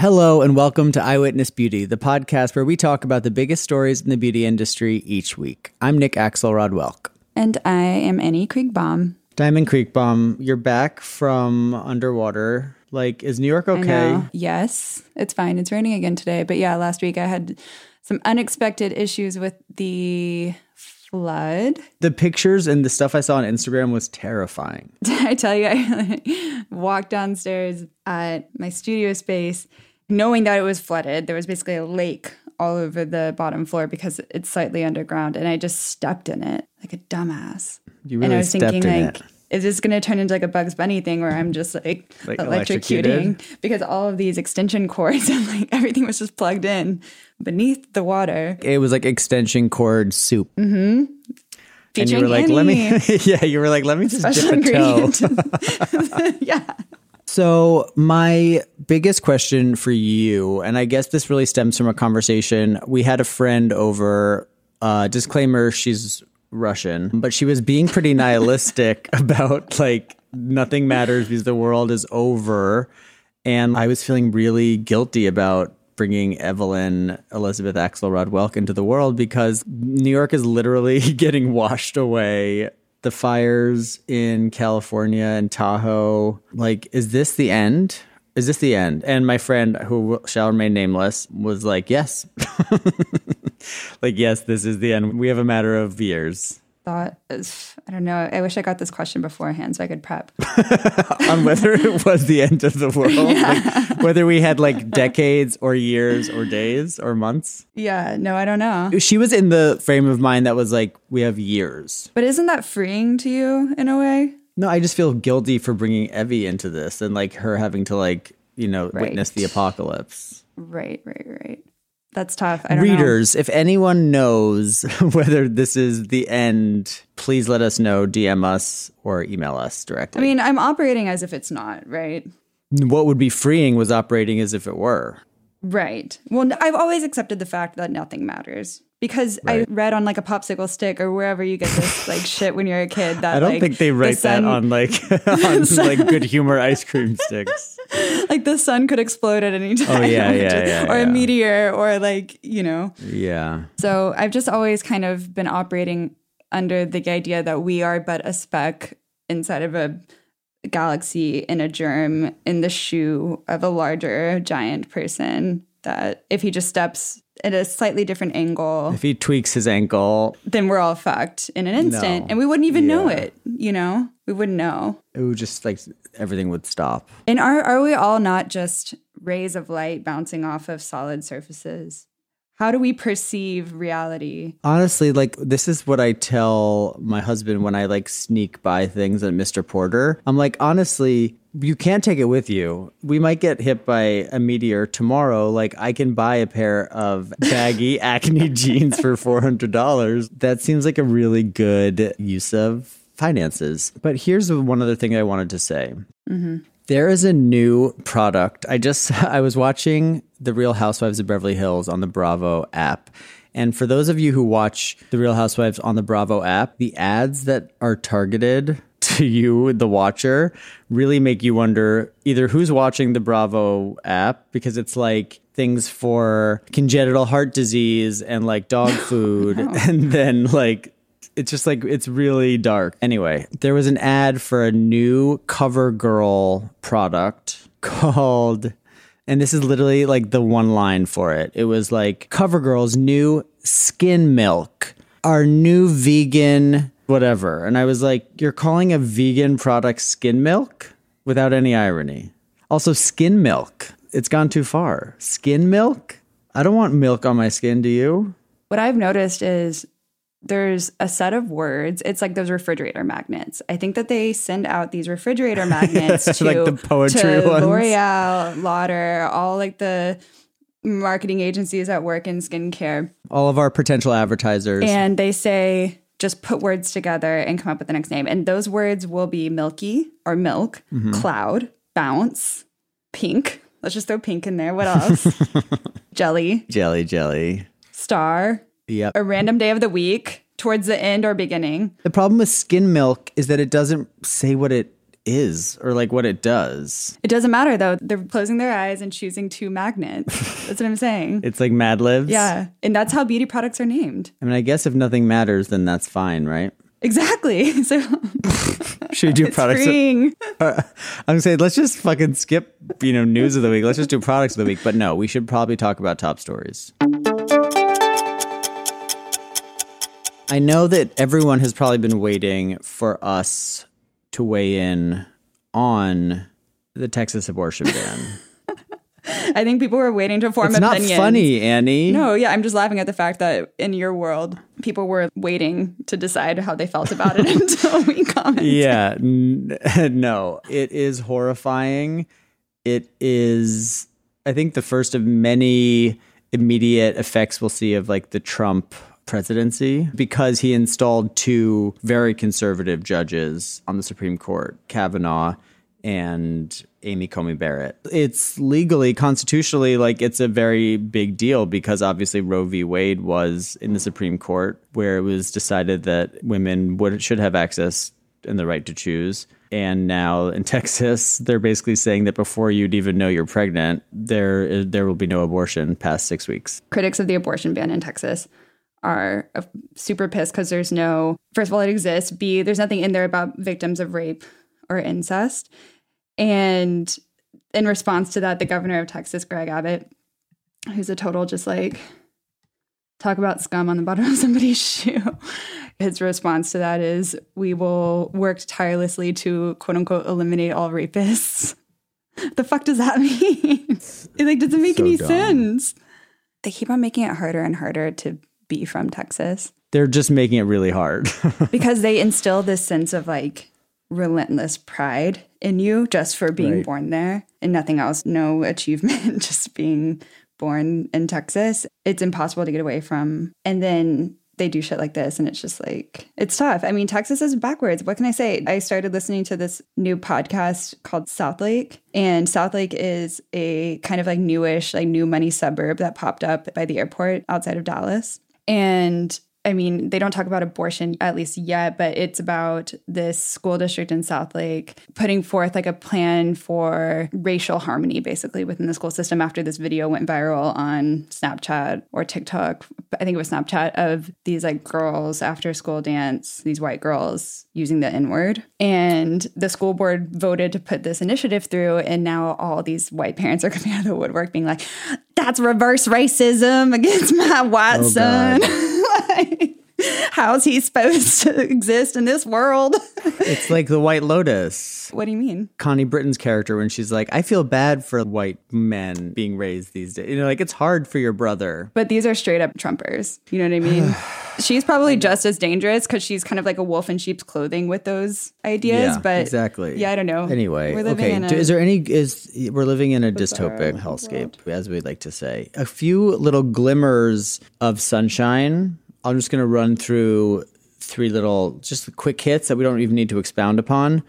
Hello, and welcome to Eyewitness Beauty, the podcast where we talk about the biggest stories in the beauty industry each week. I'm Nick Axelrod Welk. And I am Annie Kreighbaum. Diamond Bomb, you're back from underwater. Like, is New York okay? Yes, it's fine. It's raining again today. But yeah, last week I had some unexpected issues with the flood. The pictures and the stuff I saw on Instagram was terrifying. I tell you I walked downstairs at my studio space knowing that it was flooded. There was basically a lake all over the bottom floor because it's slightly underground and I just stepped in it like a dumbass. You really and I was stepped thinking in like it. is this going to turn into like a Bugs Bunny thing where I'm just like, Like electrocuting electrocuted? because all of these extension cords and like everything was just plugged in beneath the water. It was like extension cord soup. Mm-hmm. and you were like, let me, yeah, you were like, let me just Special dip a toe. yeah. So, my biggest question for you, and I guess this really stems from a conversation we had a friend over. Uh, disclaimer: she's Russian, but she was being pretty nihilistic about like nothing matters because the world is over, and I was feeling really guilty about bringing Evelyn Elizabeth Axelrod Welk into the world because New York is literally getting washed away the fires in California and Tahoe. Like, is this the end? Is this the end? And my friend, who shall remain nameless, was like, yes. like, yes, this is the end. We have a matter of years Thought, is- I don't know. I wish I got this question beforehand so I could prep. on whether it was the end of the world, like, whether we had like decades or years or days or months. yeah. No, I don't know. She was in the frame of mind that was like, we have years. But isn't that freeing to you in a way? No, I just feel guilty for bringing Evie into this and like her having to like, you know, Right. witness the apocalypse. Right, right, right. That's tough. I don't know. Readers, if anyone knows whether this is the end, please let us know, DM us or email us directly. I mean, I'm operating as if it's not, right? what would be freeing was operating as if it were. Right. Well, I've always accepted the fact that nothing matters because I read on like a popsicle stick or wherever you get this like shit when you're a kid that I don't like, think they the write sun- that on like on like good humor ice cream sticks. like the sun could explode at any time. Oh, yeah, or yeah, yeah, Or yeah. a meteor or like, you know. Yeah. So I've just always kind of been operating under the idea that we are but a speck inside of a galaxy in a germ in the shoe of a larger giant person. That if he just steps at a slightly different angle, If he tweaks his ankle, then we're all fucked in an instant. No. And we wouldn't even know it, you know? We wouldn't know. it would just like everything would stop. And are are we all not just rays of light bouncing off of solid surfaces? How do we perceive reality? Honestly, like this is what I tell my husband when I like sneak by things at Mr. Porter. I'm like, honestly, you can't take it with you. We might get hit by a meteor tomorrow. Like I can buy a pair of baggy acne jeans for $400. That seems like a really good use of finances. But here's one other thing I wanted to say. Mm-hmm. There is a new product. I just I was watching The Real Housewives of Beverly Hills on the Bravo app. And for those of you who watch The Real Housewives on the Bravo app, the ads that are targeted to you, the watcher, really make you wonder either who's watching the Bravo app because it's like things for congenital heart disease and like dog food and then like it's just like it's really dark. Anyway, there was an ad for a new CoverGirl product called and this is literally like the one line for it. It was like CoverGirl's new skin milk, our new vegan whatever. And I was like, you're calling a vegan product skin milk without any irony. Also skin milk. It's gone too far. Skin milk? I don't want milk on my skin, do you? What I've noticed is there's a set of words. It's like those refrigerator magnets. I think that they send out these refrigerator magnets to, Like the poetry to ones. L'Oreal, Lauder, all like the marketing agencies that work in skincare. All of our potential advertisers. And they say, just put words together and come up with the next name. And those words will be milky or milk, Mm-hmm. cloud, bounce, pink. Let's just throw pink in there. What else? Jelly, jelly, jelly. star, Yep. a random day of the week, towards the end or beginning. The problem with skin milk is that it doesn't say what it is or like what it does. It doesn't matter though. They're closing their eyes and choosing two magnets. That's what I'm saying. It's like Mad Libs. Yeah. And that's how beauty products are named. I mean, I guess if nothing matters, then that's fine, right? Exactly. So Should we do it's products? freeing. Uh, I'm saying let's just fucking skip, you know, news of the week. Let's just do products of the week. But no, we should probably talk about top stories. I know that everyone has probably been waiting for us to weigh in on the Texas abortion ban. I think people were waiting to form it's not funny, Annie. No, yeah, I'm just laughing at the fact that in your world, people were waiting to decide how they felt about it until we commented. Yeah, n- no, it is horrifying. It is, I think, the first of many immediate effects we'll see of like the Trump presidency because he installed two very conservative judges on the Supreme Court, Kavanaugh and Amy Coney Barrett. It's legally, constitutionally, like it's a very big deal because obviously Roe v. Wade was in the Supreme Court where it was decided that women would should have access and the right to choose. And now in Texas, they're basically saying that before you'd even know you're pregnant, there there will be no abortion past six weeks. Critics of the abortion ban in Texas are uh, super pissed because there's no, first of all, it exists. B, there's nothing in there about victims of rape or incest. And in response to that, the governor of Texas, Greg Abbott, who's a total just like talk about scum on the bottom of somebody's shoe. His response to that is we will work tirelessly to quote unquote eliminate all rapists. the fuck does that mean? it like doesn't make So any dumb. sense. They keep on making it harder and harder to be from Texas They're just making it really hard. because they instill this sense of like relentless pride in you just for being Right. born there and nothing else, no achievement, just being born in Texas. It's impossible to get away from. And then they do shit like this and it's just like it's tough. I mean, Texas is backwards. What can I say? I started listening to this new podcast called Southlake and Southlake is a kind of like newish, like new money suburb that popped up by the airport outside of Dallas. And I mean, they don't talk about abortion at least yet, but it's about this school district in Southlake putting forth like a plan for racial harmony basically within the school system after this video went viral on Snapchat or TikTok. I think it was Snapchat of these like girls after school dance, these white girls using the N word. And the school board voted to put this initiative through. And now all these white parents are coming out of the woodwork being like, that's reverse racism against my white Oh, son. Like, how's he supposed to exist in this world? it's like the White Lotus. what do you mean? Connie Britton's character when she's like, I feel bad for white men being raised these days. You know, like it's hard for your brother. But these are straight up Trumpers. You know what I mean? she's probably just as dangerous because she's kind of like a wolf in sheep's clothing with those ideas. yeah, but exactly. Yeah, I don't know. Anyway, okay. a- is there any? Is we're living in a dystopic hellscape, as we like to say. A few little glimmers of sunshine. I'm just going to run through three little, just quick hits that we don't even need to expound upon.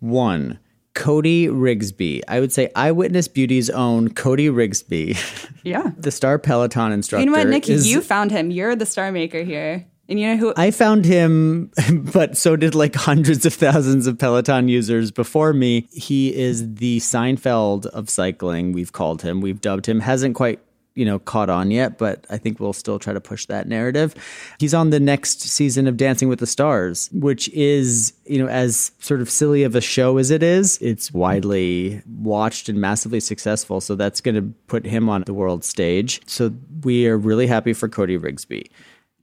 One. Cody Rigsby. I would say Eyewitness Beauty's own Cody Rigsby, yeah. the star Peloton instructor. You know what, Nick? is- you found him. You're the star maker here. And you know who? I found him, but so did like hundreds of thousands of Peloton users before me. He is the Seinfeld of cycling. We've called him. We've dubbed him. Hasn't quite, you know, caught on yet, but I think we'll still try to push that narrative. He's on the next season of Dancing with the Stars, which is, you know, as sort of silly of a show as it is, it's widely watched and massively successful. So that's going to put him on the world stage. So we are really happy for Cody Rigsby.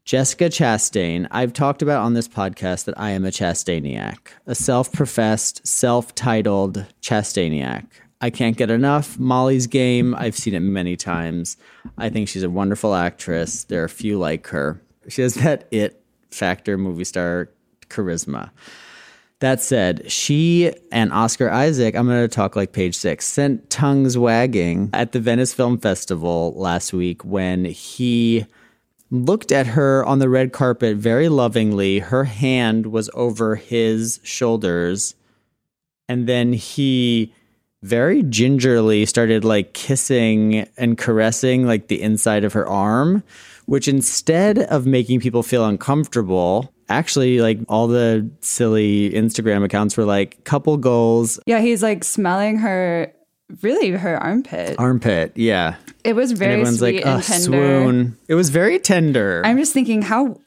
Jessica Chastain, I've talked about on this podcast that I am a Chastainiac, a self professed, self titled Chastainiac. I can't get enough. Molly's Game, I've seen it many times. I think she's a wonderful actress. There are few like her. She has that it factor movie star charisma. That said, she and Oscar Isaac, I'm going to talk like page six, sent tongues wagging at the Venice Film Festival last week when he looked at her on the red carpet very lovingly. Her hand was over his shoulders. And then he very gingerly started like kissing and caressing like the inside of her arm, which instead of making people feel uncomfortable, actually like all the silly Instagram accounts were like couple goals, Yeah, he's like smelling her, really her armpit. armpit. Yeah. it was And very everyone's sweet like, and tender. swoon. It was very tender. I'm just thinking how.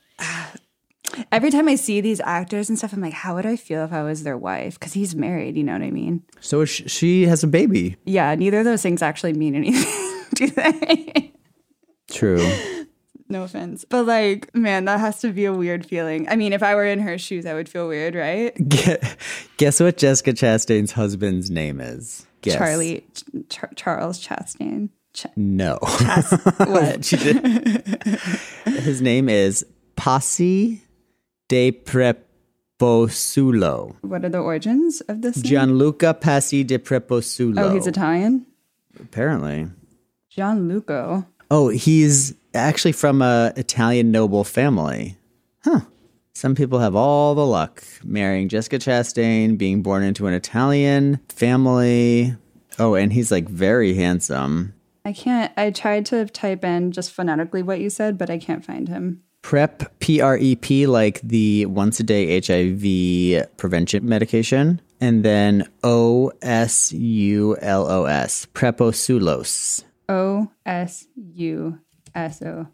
Every time I see these actors and stuff, I'm like, how would I feel if I was their wife? Because he's married, you know what I mean? so sh- she has a baby. Yeah, neither of those things actually mean anything, do they? True. no offense. But like, man, that has to be a weird feeling. I mean, if I were in her shoes, I would feel weird, right? Guess, what Jessica Chastain's husband's name is? Guess. Charlie, Ch- Charles Chastain. Ch- No. what? His name is Passi de Preposulo. what are the origins of this? Gianluca Passi de Preposulo. Oh, he's Italian? Apparently. Gianluco. Oh, he's actually from a Italian noble family. Huh. Some people have all the luck marrying Jessica Chastain, being born into an Italian family. Oh, and he's like very handsome. I can't. I tried to type in just phonetically what you said, but I can't find him. PrEP, P R E P, like the once a day HIV prevention medication. And then O S U L O S, Preposulos. O S U S O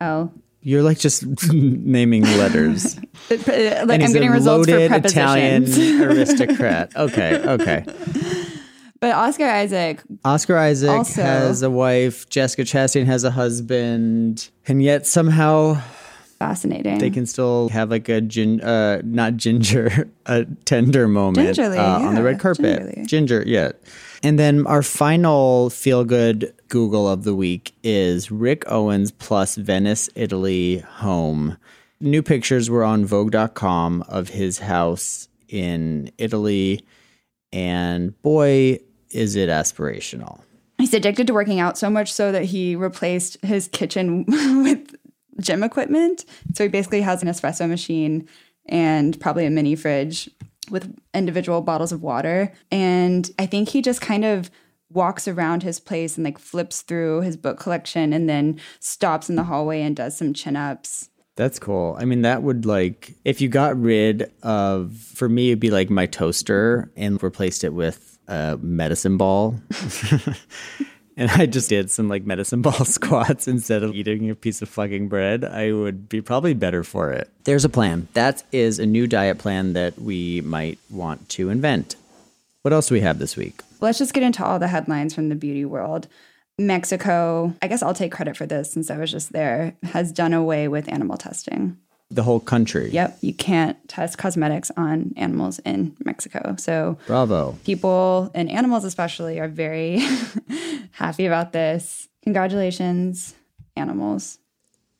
L. You're like just naming letters. Like And I'm getting results for loaded prepositions. Italian aristocrat. Okay, okay. But Oscar Isaac, Oscar Isaac Also- has a wife. Jessica Chastain has a husband, and yet somehow fascinating. they can still have like a gin, uh, not ginger, a tender moment Gingerly, uh, on the red carpet. gingerly. Ginger, yeah. And then our final feel good Google of the week is Rick Owens plus Venice, Italy home. New pictures were on Vogue.com of his house in Italy, and boy, is it aspirational. He's addicted to working out so much so that he replaced his kitchen with gym equipment. So he basically has an espresso machine and probably a mini fridge with individual bottles of water. And I think he just kind of walks around his place and like flips through his book collection and then stops in the hallway and does some chin ups. That's cool. I mean, that would like if you got rid of for me it'd be like my toaster and replaced it with a medicine ball. and I just did some like medicine ball squats instead of eating a piece of fucking bread, I would be probably better for it. There's a plan. That is a new diet plan that we might want to invent. What else do we have this week? Let's just get into all the headlines from the beauty world. Mexico, I guess I'll take credit for this since I was just there, has done away with animal testing. The whole country. Yep, you can't test cosmetics on animals in Mexico. So Bravo. people and animals especially are very happy about this. Congratulations, animals.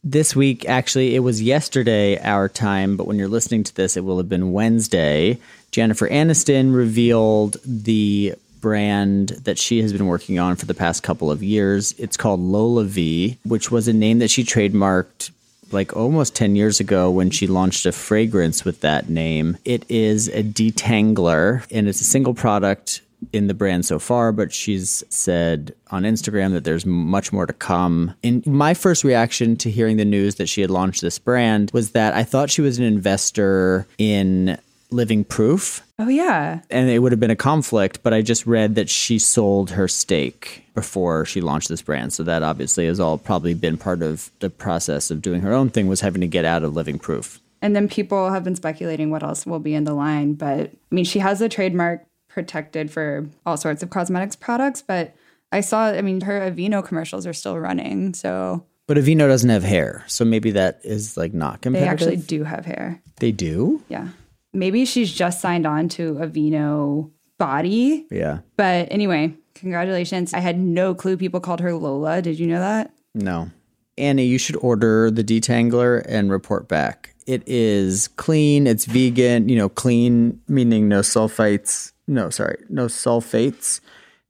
This week, actually, it was yesterday our time, but when you're listening to this, it will have been Wednesday. Jennifer Aniston revealed the brand that she has been working on for the past couple of years. It's called Lola V, which was a name that she trademarked like almost 10 years ago when she launched a fragrance with that name. It is a detangler and it's a single product in the brand so far, but she's said on Instagram that there's much more to come. And my first reaction to hearing the news that she had launched this brand was that I thought she was an investor in Living Proof Oh, yeah. and it would have been a conflict, but I just read that she sold her stake before she launched this brand. So that obviously has all probably been part of the process of doing her own thing was having to get out of Living Proof. And then people have been speculating what else will be in the line. But I mean, she has a trademark protected for all sorts of cosmetics products. But I saw, I mean, her Aveeno commercials are still running. So But Aveeno doesn't have hair, so maybe that is like not they actually do have hair. They do? Yeah. Maybe she's just signed on to Aveeno body. Yeah. But anyway, congratulations. I had no clue people called her Lola. Did you know that? No. Annie, you should order the detangler and report back. It is clean, it's vegan, you know, clean meaning no sulfites, no, sorry, no sulfates,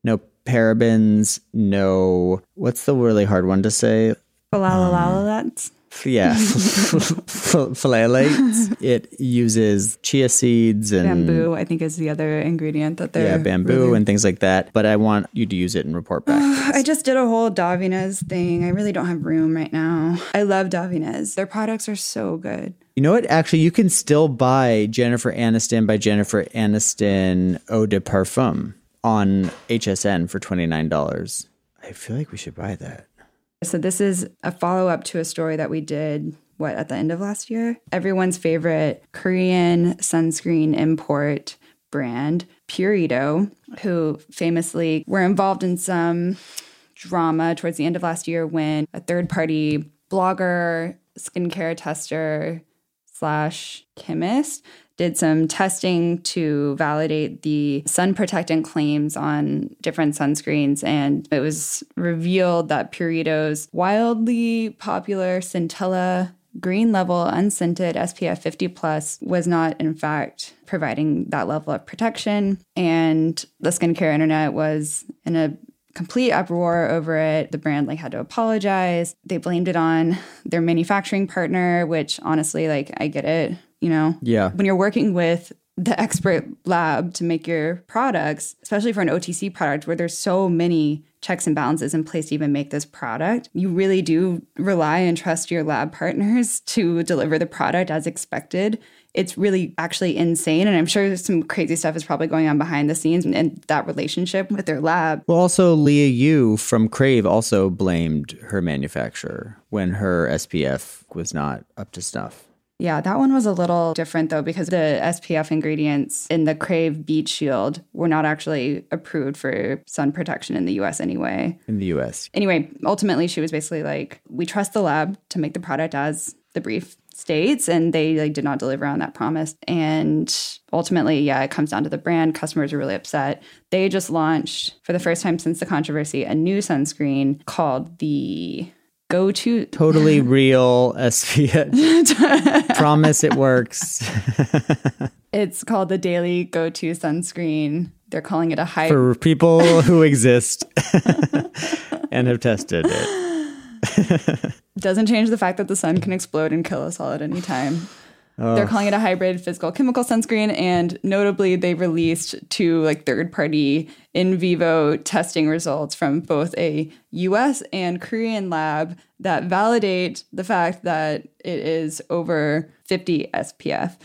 no parabens, no what's the really hard one to say? Balalalalats. Um, yeah, phthalates. It uses chia seeds and bamboo. I think is the other ingredient that they're yeah, bamboo really- and things like that. But I want you to use it and report back. I just did a whole Davines thing. I really don't have room right now. I love Davines. Their products are so good. You know what? Actually, you can still buy Jennifer Aniston by Jennifer Aniston Eau de Parfum on HSN for twenty nine dollars. I feel like we should buy that. So this is a follow up to a story that we did what at the end of last year. Everyone's favorite Korean sunscreen import brand, Purito, who famously were involved in some drama towards the end of last year when a third party blogger, skincare tester slash chemist did some testing to validate the sun protectant claims on different sunscreens. And it was revealed that Purito's wildly popular Centella green level unscented SPF 50 plus was not, in fact, providing that level of protection. And the skincare internet was in a complete uproar over it. The brand like had to apologize. They blamed it on their manufacturing partner, which honestly, like I get it, you know. Yeah. When you're working with the expert lab to make your products, especially for an OTC product where there's so many checks and balances in place to even make this product, you really do rely and trust your lab partners to deliver the product as expected. It's really actually insane. And I'm sure some crazy stuff is probably going on behind the scenes and that relationship with their lab. Well, also Liah Yoo from Krave also blamed her manufacturer when her SPF was not up to snuff. Yeah, that one was a little different though because the SPF ingredients in the Krave Beach Shield were not actually approved for sun protection in the US anyway. In the US. Anyway, ultimately she was basically like, we trust the lab to make the product as the brief states and they like did not deliver on that promise and ultimately yeah it comes down to the brand customers are really upset they just launched for the first time since the controversy a new sunscreen called the go to Totally real SPF. Promise it works. It's called the Daily Go To Sunscreen. They're calling it a high. For people who exist and have tested it. Doesn't change the fact that the sun can explode and kill us all at any time. They're oh. calling it a hybrid physical chemical sunscreen, and notably, they released two like third party in vivo testing results from both a U.S. and Korean lab that validate the fact that it is over 50 SPF.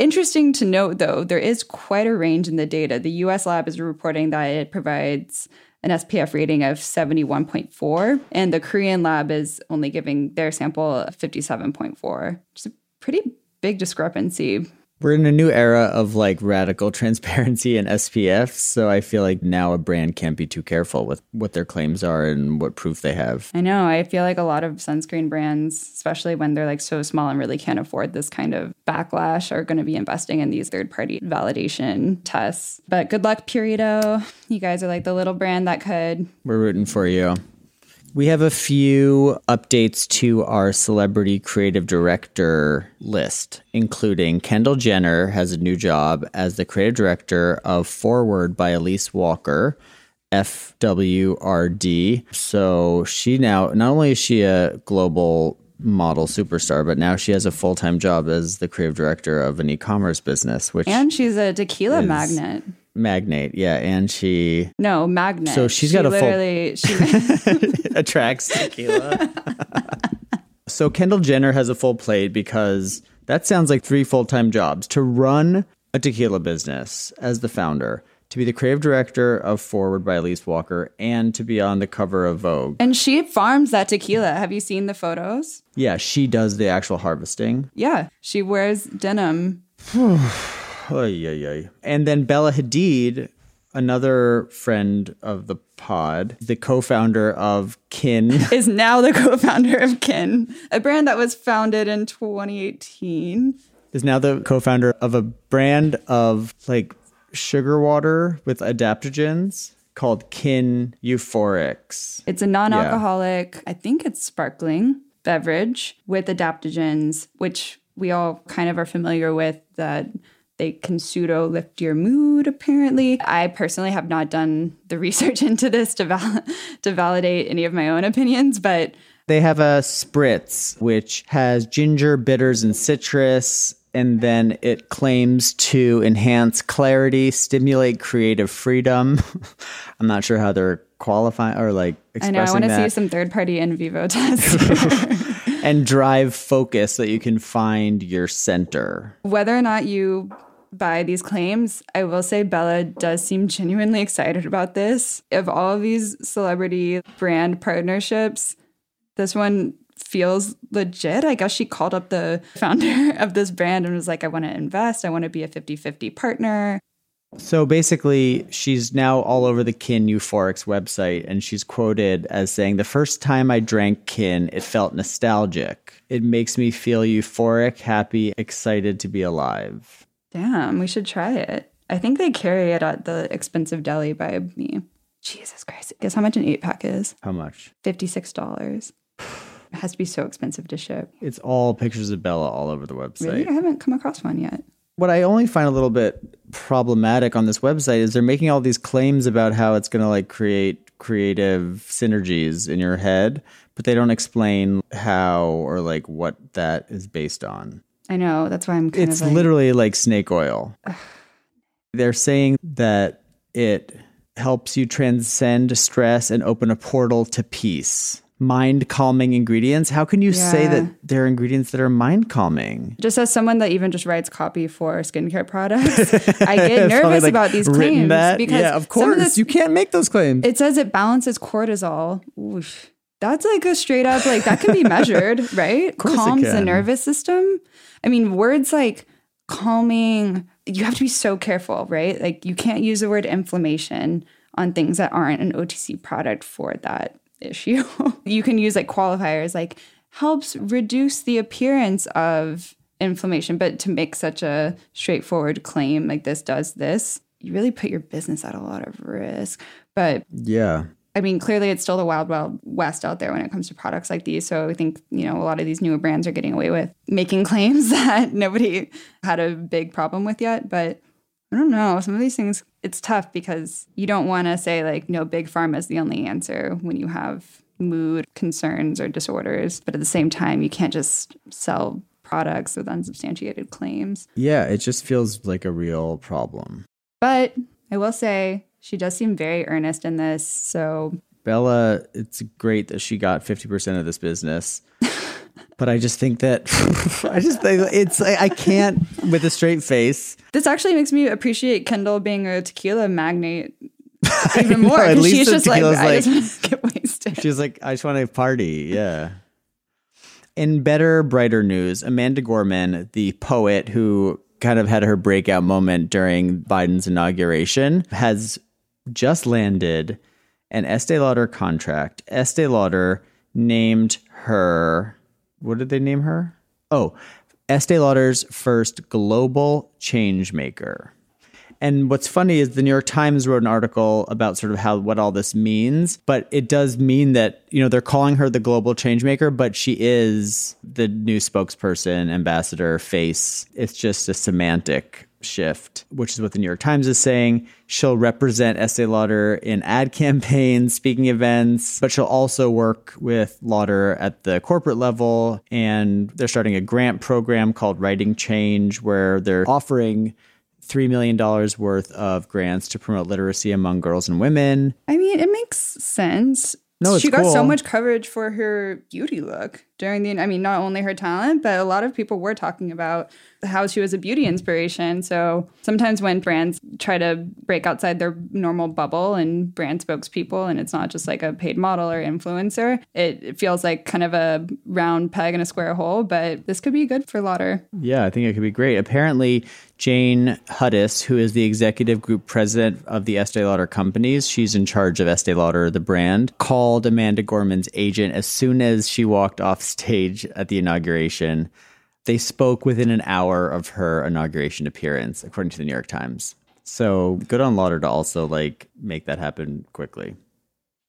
Interesting to note, though, there is quite a range in the data. The US lab is reporting that it provides an SPF rating of 71.4, and the Korean lab is only giving their sample a 57.4, which is a pretty big discrepancy. We're in a new era of like radical transparency and SPF. So I feel like now a brand can't be too careful with what their claims are and what proof they have. I know. I feel like a lot of sunscreen brands, especially when they're like so small and really can't afford this kind of backlash, are going to be investing in these third party validation tests. But good luck, Purito. You guys are like the little brand that could. We're rooting for you. We have a few updates to our celebrity creative director list, including Kendall Jenner has a new job as the creative director of Forward by Elyse Walker, FWRD. So she now, not only is she a global model superstar, but now she has a full time job as the creative director of an e commerce business, which And she's a tequila magnet. Magnate. Yeah. And she No, magnet. So she's got a full- She, attracts tequila. so Kendall Jenner has a full plate because that sounds like three full time jobs to run a tequila business as the founder, to be the creative director of Forward by Elyse Walker, and to be on the cover of Vogue. and she farms that tequila. Have you seen the photos? Yeah, she does the actual harvesting. Yeah, she wears denim. Oy, oy, oy. And then Bella Hadid, another friend of the pod, the co founder of Kin. Is now the co-founder of Kin, a brand that was founded in 2018. is now the co-founder of a brand of like sugar water with adaptogens called Kin Euphorics. It's a non-alcoholic, I think it's sparkling beverage with adaptogens, which we all kind of are familiar with that They can pseudo lift your mood, apparently. I personally have not done the research into this to, val- to validate any of my own opinions, but They have a spritz which has ginger, bitters, and citrus. And then it claims to enhance clarity, stimulate creative freedom. I'm not sure how they're qualifying or like I know I want to see some third party in vivo tests. and drive focus so that you can find your center. Whether or not you buy these claims, I will say Bella does seem genuinely excited about this. Of all of these celebrity brand partnerships, this one feels legit. I guess she called up the founder of this brand and was like, I want to invest. I want to be a 50 50 partner. So basically, she's now all over the Kin Euphorics website, and she's quoted as saying, The first time I drank Kin, it felt nostalgic. It makes me feel euphoric, happy, excited to be alive. Damn, we should try it. I think they carry it at the expensive deli by me. Jesus Christ. Guess how much an eight pack is? How much? $56. It has to be so expensive to ship. It's all pictures of Bella all over the website. Really? I haven't come across one yet. What I only find a little bit problematic on this website is they're making all these claims about how it's going to like create creative synergies in your head, but they don't explain how or like what that is based on. I know. That's why I'm kind It's of like, literally like snake oil. They're saying that it helps you transcend stress and open a portal to peace. Mind calming ingredients. How can you say that they're ingredients that are mind calming? just as someone that even just writes copy for skincare products, I get nervous like, about these claims that. because yeah, of course this- you can't make those claims. it says it balances cortisol. Oof. That's like a straight up like that can be measured, right? Calms the nervous system. I mean, words like calming, you have to be so careful, right? Like you can't use the word inflammation on things that aren't an OTC product for that issue. you can use like qualifiers like helps reduce the appearance of inflammation, but to make such a straightforward claim like this does this, you really put your business at a lot of risk. But yeah. I mean, clearly it's still the wild, wild west out there when it comes to products like these. So I think, you know, a lot of these newer brands are getting away with making claims that nobody had a big problem with yet. But I don't know. Some of these things, it's tough because you don't want to say, like, no, big pharma is the only answer when you have mood concerns or disorders. But at the same time, you can't just sell products with unsubstantiated claims. Yeah, it just feels like a real problem. But I will say, she does seem very earnest in this. So Bella, it's great that she got 50% of this business. but I just think that I just think it's I I can't with a straight face. This actually makes me appreciate Kendall being a tequila magnate even more. at least she's just like, tequila's I just want to get wasted. She's like, I just want to party. Yeah. In better, brighter news, Amanda Gorman, the poet who kind of had her breakout moment during Biden's inauguration, has just landed an Estee Lauder contract. Estee Lauder named her, what did they name her? Oh, Estee Lauder's first global change maker. And what's funny is the New York Times wrote an article about sort of how what all this means, but it does mean that, you know, they're calling her the global changemaker, but she is the new spokesperson, ambassador, face. It's just a semantic shift, which is what the New York Times is saying. She'll represent Estee Lauder in ad campaigns, speaking events, but she'll also work with Lauder at the corporate level. And they're starting a grant program called Writing Change, where they're offering $3 million worth of grants to promote literacy among girls and women. I mean, it makes sense. No, it's she got so much coverage for her beauty look during the. I mean, not only her talent, but a lot of people were talking about how she was a beauty inspiration. So sometimes when brands try to break outside their normal bubble and brand spokespeople, and it's not just like a paid model or influencer, it, it feels like kind of a round peg in a square hole. But this could be good for Lauder. Yeah, I think it could be great. Apparently, Jane Hudis, who is the executive group president of the Estee Lauder companies, she's in charge of Estee Lauder, the brand, called Amanda Gorman's agent as soon as she walked off stage at the inauguration. They spoke within an hour of her inauguration appearance, according to the New York Times. So good on Lauder to also like make that happen quickly.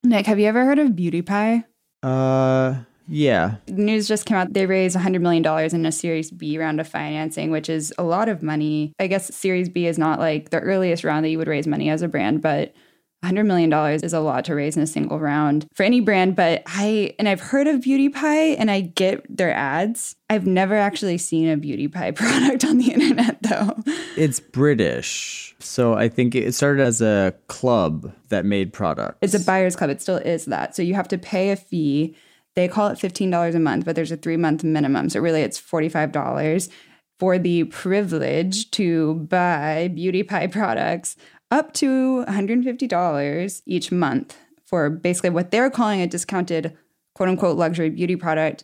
Nick, have you ever heard of Beauty Pie? Uh, Yeah. News just came out. They raised $100 million in a Series B round of financing, which is a lot of money. I guess Series B is not like the earliest round that you would raise money as a brand, but $100 million is a lot to raise in a single round for any brand. But I, and I've heard of Beauty Pie and I get their ads. I've never actually seen a Beauty Pie product on the internet though. It's British. So I think it started as a club that made products. It's a buyer's club. It still is that. So you have to pay a fee. They call it $15 a month, but there's a three month minimum. So really it's $45 for the privilege to buy Beauty Pie products up to $150 each month for basically what they're calling a discounted quote unquote luxury beauty product.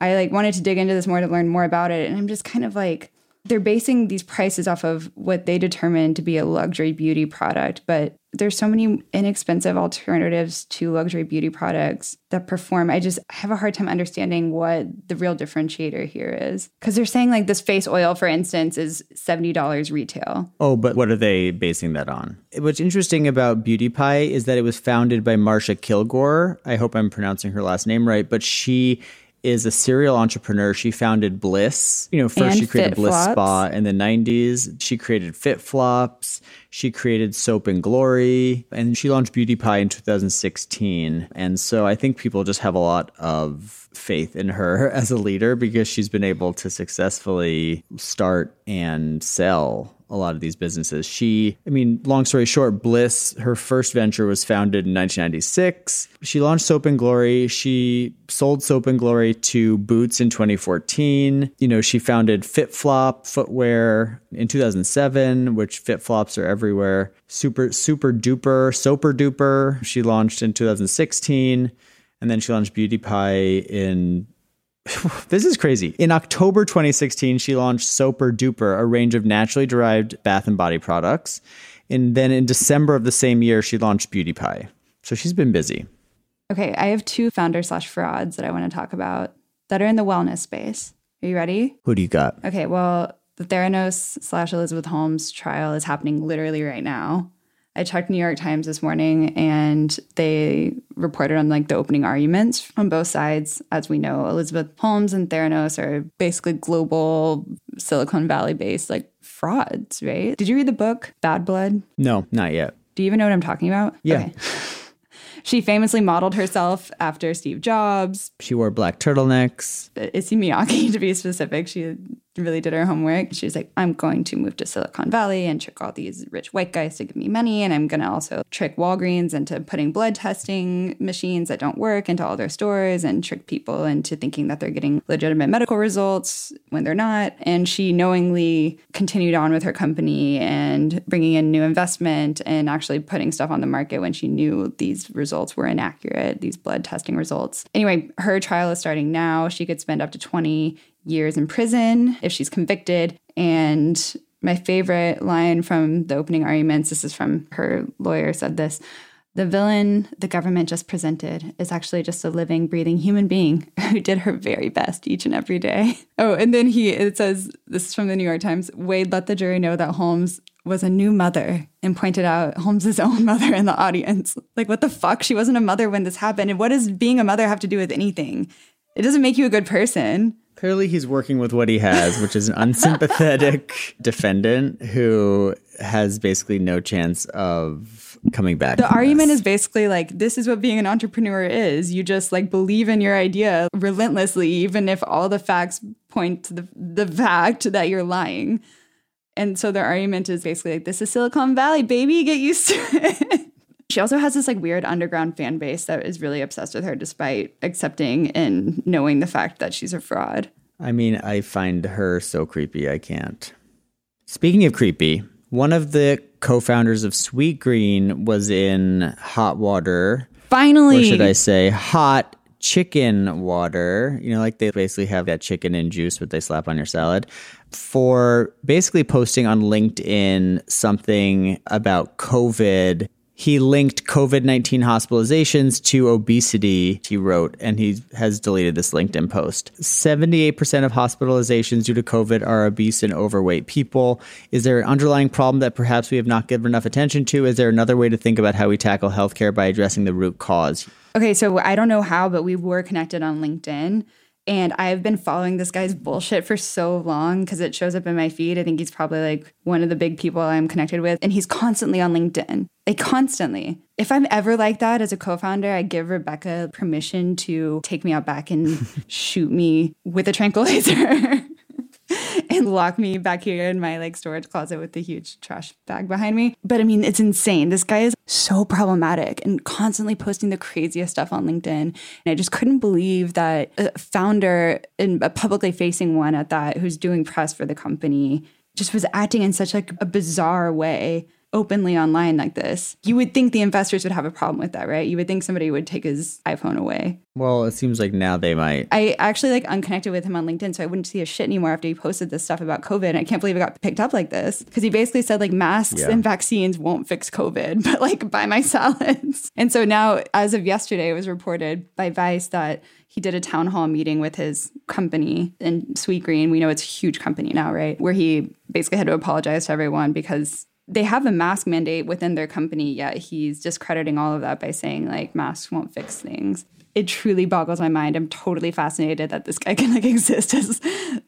I like wanted to dig into this more to learn more about it and I'm just kind of like they're basing these prices off of what they determine to be a luxury beauty product, but there's so many inexpensive alternatives to luxury beauty products that perform. I just have a hard time understanding what the real differentiator here is. Because they're saying, like, this face oil, for instance, is $70 retail. Oh, but what are they basing that on? What's interesting about Beauty Pie is that it was founded by Marcia Kilgore. I hope I'm pronouncing her last name right, but she is a serial entrepreneur. She founded Bliss. You know, first And she created Fit Bliss Flops. Spa in the 90s. She created Fit Flops. She created Soap and Glory. And she launched Beauty Pie in 2016. And so I think people just have a lot of faith in her as a leader because she's been able to successfully start and sell a lot of these businesses. She, I mean, long story short, Bliss, her first venture was founded in 1996. She launched Soap and Glory. She sold Soap and Glory to Boots in 2014. You know, she founded FitFlop footwear in 2007, which Fit Flops are everywhere. Super, super duper, soper duper. She launched in 2016. And then she launched Beauty Pie in this is crazy. In October 2016, she launched Soaper Duper, a range of naturally derived bath and body products. And then in December of the same year, she launched Beauty Pie. So she's been busy. Okay, I have two founder slash frauds that I want to talk about that are in the wellness space. Are you ready? Who do you got? Okay, well, the Theranos slash Elizabeth Holmes trial is happening literally right now. I checked New York Times this morning and they reported on like the opening arguments on both sides. As we know, Elizabeth Holmes and Theranos are basically global Silicon Valley based like frauds, right? Did you read the book Bad Blood? No, not yet. Do you even know what I'm talking about? Yeah. She famously modeled herself after Steve Jobs, She wore black turtlenecks. Uh, Issey Miyake to be specific. She really did her homework. She was like, I'm going to move to Silicon Valley and trick all these rich white guys to give me money. And I'm going to also trick Walgreens into putting blood testing machines that don't work into all their stores and trick people into thinking that they're getting legitimate medical results when they're not. And she knowingly continued on with her company and bringing in new investment and actually putting stuff on the market when she knew these results were inaccurate, these blood testing results. Anyway, her trial is starting now. She could spend up to 20 years in prison if she's convicted. And my favorite line from the opening arguments this is from her lawyer said this the villain the government just presented is actually just a living, breathing human being who did her very best each and every day. Oh, and then he, it says, this is from the New York Times Wade let the jury know that Holmes was a new mother and pointed out Holmes's own mother in the audience. Like, what the fuck? She wasn't a mother when this happened. And what does being a mother have to do with anything? It doesn't make you a good person. Clearly, he's working with what he has, which is an unsympathetic defendant who has basically no chance of coming back. The argument is basically like this is what being an entrepreneur is. You just like believe in your idea relentlessly, even if all the facts point to the, the fact that you're lying. And so their argument is basically like, this is Silicon Valley, baby, get used to it. She also has this like weird underground fan base that is really obsessed with her despite accepting and knowing the fact that she's a fraud. I mean, I find her so creepy. I can't. Speaking of creepy, one of the co-founders of Sweetgreen was in hot water, Finally, or should I say, hot chicken water. You know, like they basically have that chicken and juice, what they slap on your salad, for basically posting on LinkedIn something about COVID. He linked COVID 19 hospitalizations to obesity, he wrote, and he has deleted this LinkedIn post. 78% of hospitalizations due to COVID are obese and overweight people. Is there an underlying problem that perhaps we have not given enough attention to? Is there another way to think about how we tackle healthcare by addressing the root cause? Okay, so I don't know how, but we were connected on LinkedIn. And I've been following this guy's bullshit for so long because it shows up in my feed. I think he's probably like one of the big people I'm connected with. And he's constantly on LinkedIn, like constantly. If I'm ever like that as a co founder, I give Rebecca permission to take me out back and shoot me with a tranquilizer. and lock me back here in my like storage closet with the huge trash bag behind me. But I mean, it's insane. This guy is so problematic and constantly posting the craziest stuff on LinkedIn. And I just couldn't believe that a founder and a publicly facing one at that who's doing press for the company just was acting in such like a bizarre way openly online like this, you would think the investors would have a problem with that, right? You would think somebody would take his iPhone away. Well, it seems like now they might. I actually like unconnected with him on LinkedIn, so I wouldn't see a shit anymore after he posted this stuff about COVID. And I can't believe it got picked up like this because he basically said like masks yeah. and vaccines won't fix COVID, but like buy my salads. and so now, as of yesterday, it was reported by Vice that he did a town hall meeting with his company in Sweetgreen. We know it's a huge company now, right? Where he basically had to apologize to everyone because they have a mask mandate within their company, yet he's discrediting all of that by saying like masks won't fix things. It truly boggles my mind. I'm totally fascinated that this guy can like exist as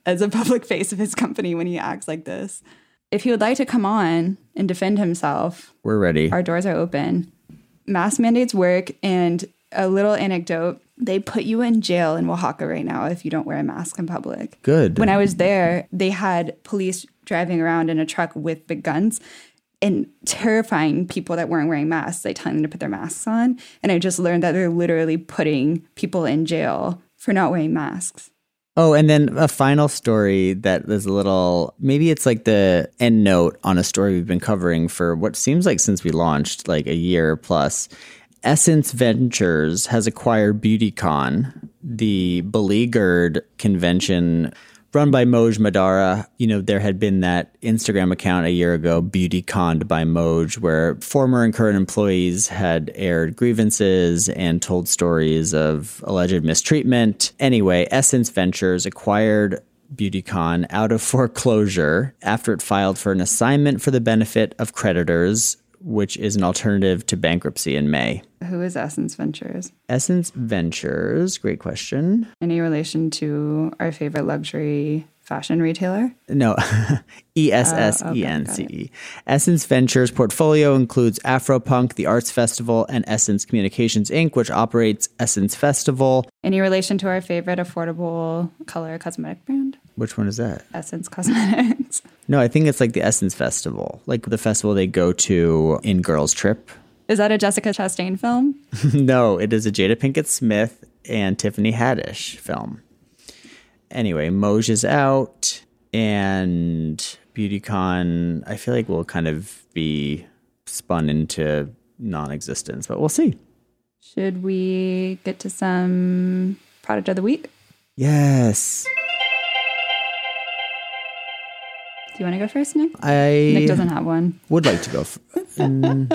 as a public face of his company when he acts like this. If he would like to come on and defend himself, we're ready. Our doors are open. Mask mandates work and a little anecdote they put you in jail in Oaxaca right now if you don't wear a mask in public. Good. When I was there, they had police driving around in a truck with big guns and terrifying people that weren't wearing masks, like telling them to put their masks on. And I just learned that they're literally putting people in jail for not wearing masks. Oh, and then a final story that is a little maybe it's like the end note on a story we've been covering for what seems like since we launched, like a year plus. Essence Ventures has acquired BeautyCon, the beleaguered convention run by Moj Mahdara. You know, there had been that Instagram account a year ago, Beauty Conned by Moj, where former and current employees had aired grievances and told stories of alleged mistreatment. Anyway, Essence Ventures acquired BeautyCon out of foreclosure after it filed for an assignment for the benefit of creditors which is an alternative to bankruptcy in May. Who is Essence Ventures? Essence Ventures, great question. Any relation to our favorite luxury fashion retailer? No, E S S E N C E. Oh, Essence Ventures portfolio includes Afropunk, the Arts Festival, and Essence Communications Inc., which operates Essence Festival. Any relation to our favorite affordable color cosmetic brand? Which one is that? Essence Cosmetics. No, I think it's like the Essence Festival, like the festival they go to in Girls Trip. Is that a Jessica Chastain film? no, it is a Jada Pinkett Smith and Tiffany Haddish film. Anyway, Moj is out and BeautyCon, I feel like will kind of be spun into non existence, but we'll see. Should we get to some product of the week? Yes. Do you want to go first, Nick? I Nick doesn't have one. Would like to go. F- mm.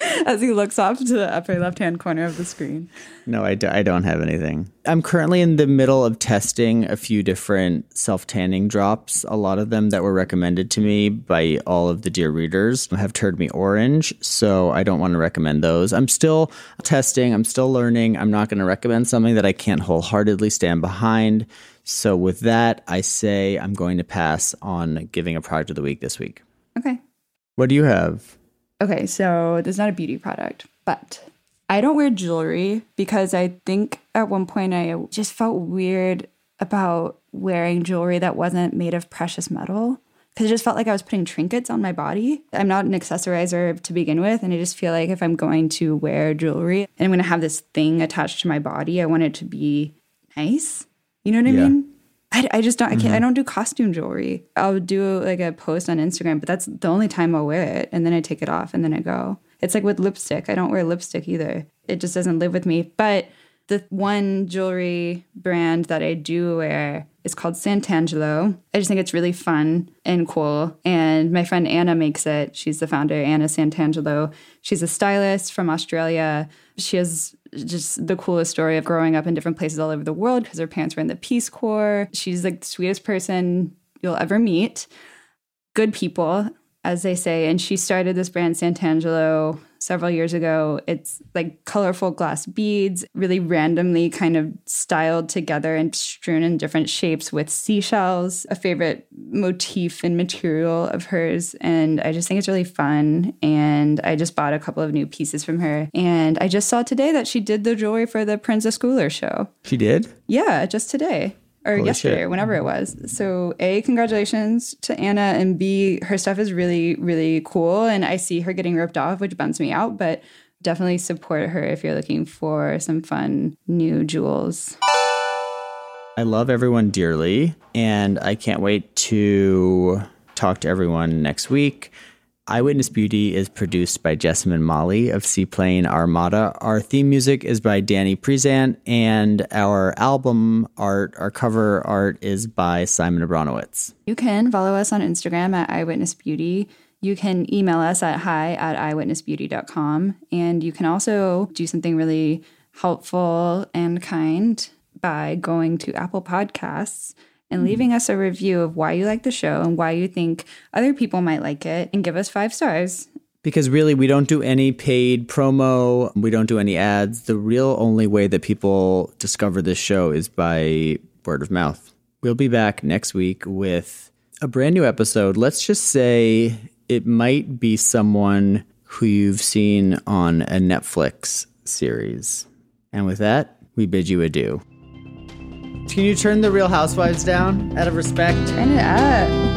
As he looks off to the upper left hand corner of the screen. No, I d- I don't have anything. I'm currently in the middle of testing a few different self tanning drops. A lot of them that were recommended to me by all of the dear readers have turned me orange, so I don't want to recommend those. I'm still testing, I'm still learning. I'm not going to recommend something that I can't wholeheartedly stand behind. So, with that, I say I'm going to pass on giving a product of the week this week. Okay. What do you have? Okay, so this is not a beauty product, but I don't wear jewelry because I think at one point I just felt weird about wearing jewelry that wasn't made of precious metal because it just felt like I was putting trinkets on my body. I'm not an accessorizer to begin with, and I just feel like if I'm going to wear jewelry and I'm going to have this thing attached to my body, I want it to be nice. You know what I yeah. mean? I, I, just don't. I can't. Mm-hmm. I don't do costume jewelry. I'll do like a post on Instagram, but that's the only time I'll wear it, and then I take it off, and then I go. It's like with lipstick. I don't wear lipstick either. It just doesn't live with me. But the one jewelry brand that I do wear is called Santangelo. I just think it's really fun and cool. And my friend Anna makes it. She's the founder, Anna Santangelo. She's a stylist from Australia. She has just the coolest story of growing up in different places all over the world because her parents were in the Peace Corps. She's like the sweetest person you'll ever meet. Good people, as they say. And she started this brand, Santangelo, several years ago. It's like colorful glass beads, really randomly kind of styled together and strewn in different shapes with seashells, a favorite motif and material of hers. And I just think it's really fun. And I just bought a couple of new pieces from her. And I just saw today that she did the jewelry for the Proenza Schouler show. She did? Yeah, just today or Holy yesterday shit. or whenever it was. So A, congratulations to Anna and B, her stuff is really, really cool. And I see her getting ripped off, which bums me out, but definitely support her if you're looking for some fun new jewels. I love everyone dearly, and I can't wait to talk to everyone next week. Eyewitness Beauty is produced by Jessamine Molly of Seaplane Armada. Our theme music is by Danny Prezant, and our album art, our cover art, is by Simon Abronowitz. You can follow us on Instagram at Eyewitness Beauty. You can email us at hi at eyewitnessbeauty.com. And you can also do something really helpful and kind by going to Apple Podcasts and mm-hmm. leaving us a review of why you like the show and why you think other people might like it and give us five stars. Because really, we don't do any paid promo, we don't do any ads. The real only way that people discover this show is by word of mouth. We'll be back next week with a brand new episode. Let's just say it might be someone who you've seen on a Netflix series. And with that, we bid you adieu. Can you turn the Real Housewives down out of respect? Turn it up.